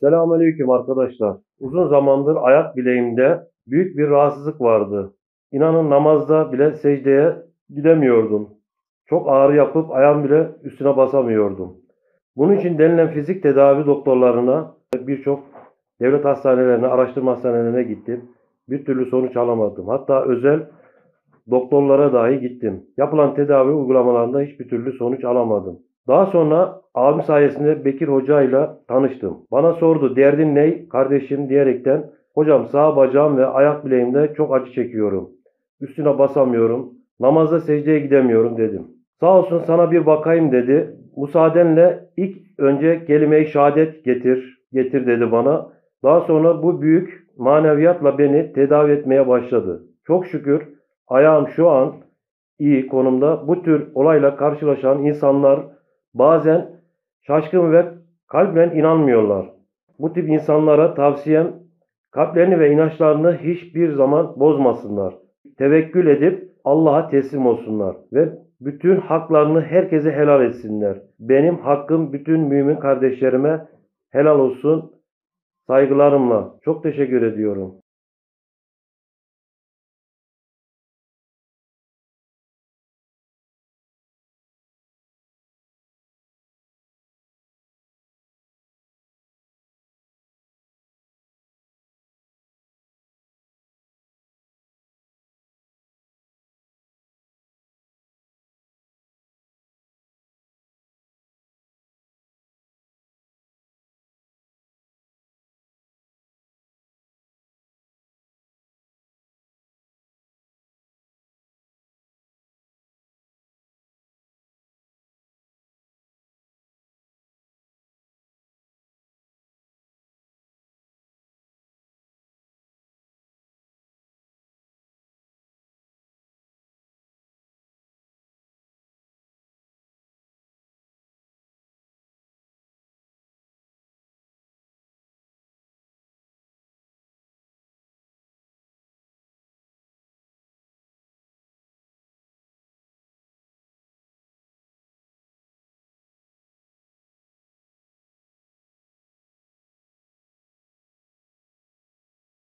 Selamünaleyküm arkadaşlar. Uzun zamandır ayak bileğimde büyük bir rahatsızlık vardı. İnanın namazda bile secdeye gidemiyordum. Çok ağrı yapıp ayağım bile üstüne basamıyordum. Bunun için denilen fizik tedavi doktorlarına birçok devlet hastanelerine, araştırma hastanelerine gittim. Bir türlü sonuç alamadım. Hatta özel doktorlara dahi gittim. Yapılan tedavi uygulamalarında hiçbir türlü sonuç alamadım. Daha sonra abim sayesinde Bekir Hoca ile tanıştım. Bana sordu derdin ne kardeşim diyerekten hocam sağ bacağım ve ayak bileğimde çok acı çekiyorum. Üstüne basamıyorum. Namazda secdeye gidemiyorum dedim. Sağ olsun sana bir bakayım dedi. Müsaadenle ilk önce kelime-i şehadet getir, getir dedi bana. Daha sonra bu büyük maneviyatla beni tedavi etmeye başladı. Çok şükür ayağım şu an iyi konumda. Bu tür olayla karşılaşan insanlar bazen şaşkın ve kalben inanmıyorlar. Bu tip insanlara tavsiyem kalplerini ve inançlarını hiçbir zaman bozmasınlar. Tevekkül edip Allah'a teslim olsunlar ve bütün haklarını herkese helal etsinler. Benim hakkım bütün mümin kardeşlerime helal olsun. Saygılarımla çok teşekkür ediyorum.